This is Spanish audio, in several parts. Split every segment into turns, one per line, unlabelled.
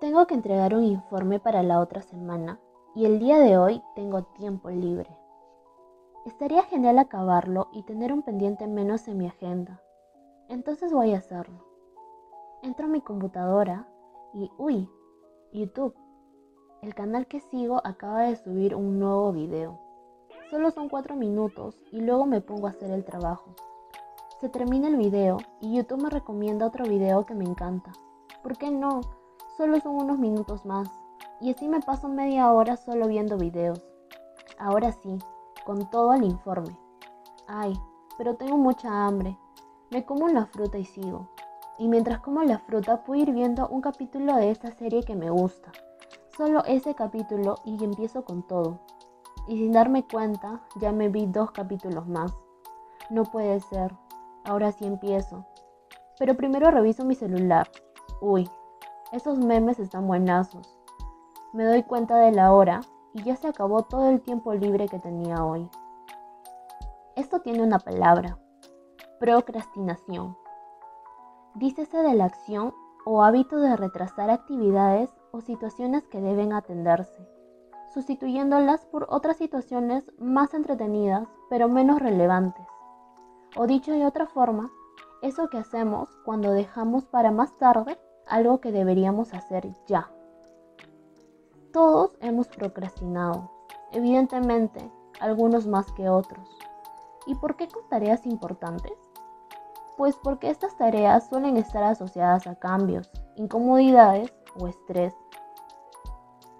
Tengo que entregar un informe para la otra semana y el día de hoy tengo tiempo libre. Estaría genial acabarlo y tener un pendiente menos en mi agenda. Entonces voy a hacerlo. Entro a mi computadora y, uy, YouTube. El canal que sigo acaba de subir un nuevo video. Solo son cuatro minutos y luego me pongo a hacer el trabajo. Se termina el video y YouTube me recomienda otro video que me encanta. ¿Por qué no? Solo son unos minutos más. Y así me paso media hora solo viendo videos. Ahora sí, con todo el informe. Ay, pero tengo mucha hambre. Me como una fruta y sigo. Y mientras como la fruta puedo ir viendo un capítulo de esa serie que me gusta. Solo ese capítulo y empiezo con todo. Y sin darme cuenta, ya me vi dos capítulos más. No puede ser. Ahora sí empiezo. Pero primero reviso mi celular. Uy, esos memes están buenazos. Me doy cuenta de la hora y ya se acabó todo el tiempo libre que tenía hoy. Esto tiene una palabra, procrastinación. Dícese de la acción o hábito de retrasar actividades o situaciones que deben atenderse, sustituyéndolas por otras situaciones más entretenidas pero menos relevantes. O dicho de otra forma, eso que hacemos cuando dejamos para más tarde algo que deberíamos hacer ya. Todos hemos procrastinado, evidentemente, algunos más que otros. ¿Y por qué con tareas importantes? Pues porque estas tareas suelen estar asociadas a cambios, incomodidades o estrés.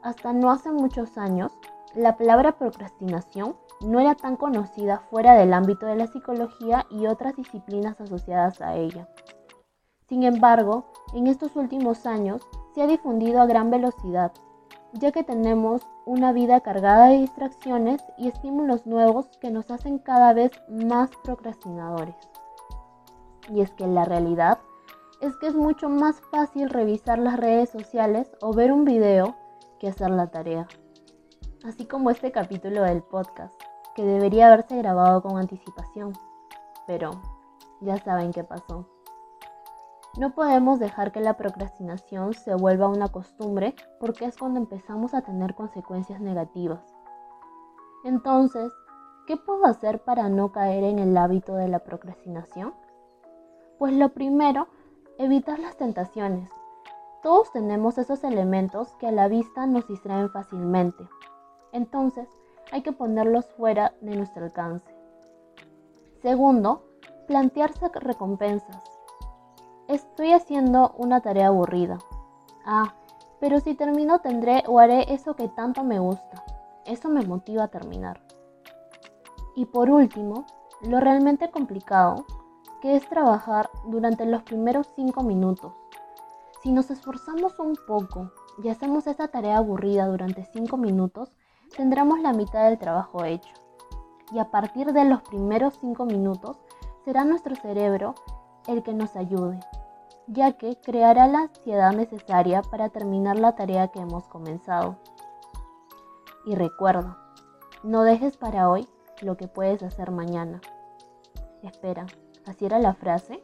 Hasta no hace muchos años, la palabra procrastinación no era tan conocida fuera del ámbito de la psicología y otras disciplinas asociadas a ella. Sin embargo, en estos últimos años se ha difundido a gran velocidad ya que tenemos una vida cargada de distracciones y estímulos nuevos que nos hacen cada vez más procrastinadores. Y es que la realidad es que es mucho más fácil revisar las redes sociales o ver un video que hacer la tarea. Así como este capítulo del podcast, que debería haberse grabado con anticipación. Pero ya saben qué pasó. No podemos dejar que la procrastinación se vuelva una costumbre porque es cuando empezamos a tener consecuencias negativas. Entonces, ¿qué puedo hacer para no caer en el hábito de la procrastinación? Pues lo primero, evitar las tentaciones. Todos tenemos esos elementos que a la vista nos distraen fácilmente. Entonces, hay que ponerlos fuera de nuestro alcance. Segundo, plantearse recompensas. Estoy haciendo una tarea aburrida. Ah, pero si termino tendré o haré eso que tanto me gusta. Eso me motiva a terminar. Y por último, lo realmente complicado, que es trabajar durante los primeros 5 minutos. Si nos esforzamos un poco y hacemos esa tarea aburrida durante 5 minutos, tendremos la mitad del trabajo hecho. Y a partir de los primeros 5 minutos, será nuestro cerebro el que nos ayude, ya que creará la ansiedad necesaria para terminar la tarea que hemos comenzado. Y recuerda, no dejes para hoy lo que puedes hacer mañana. Espera, ¿así era la frase?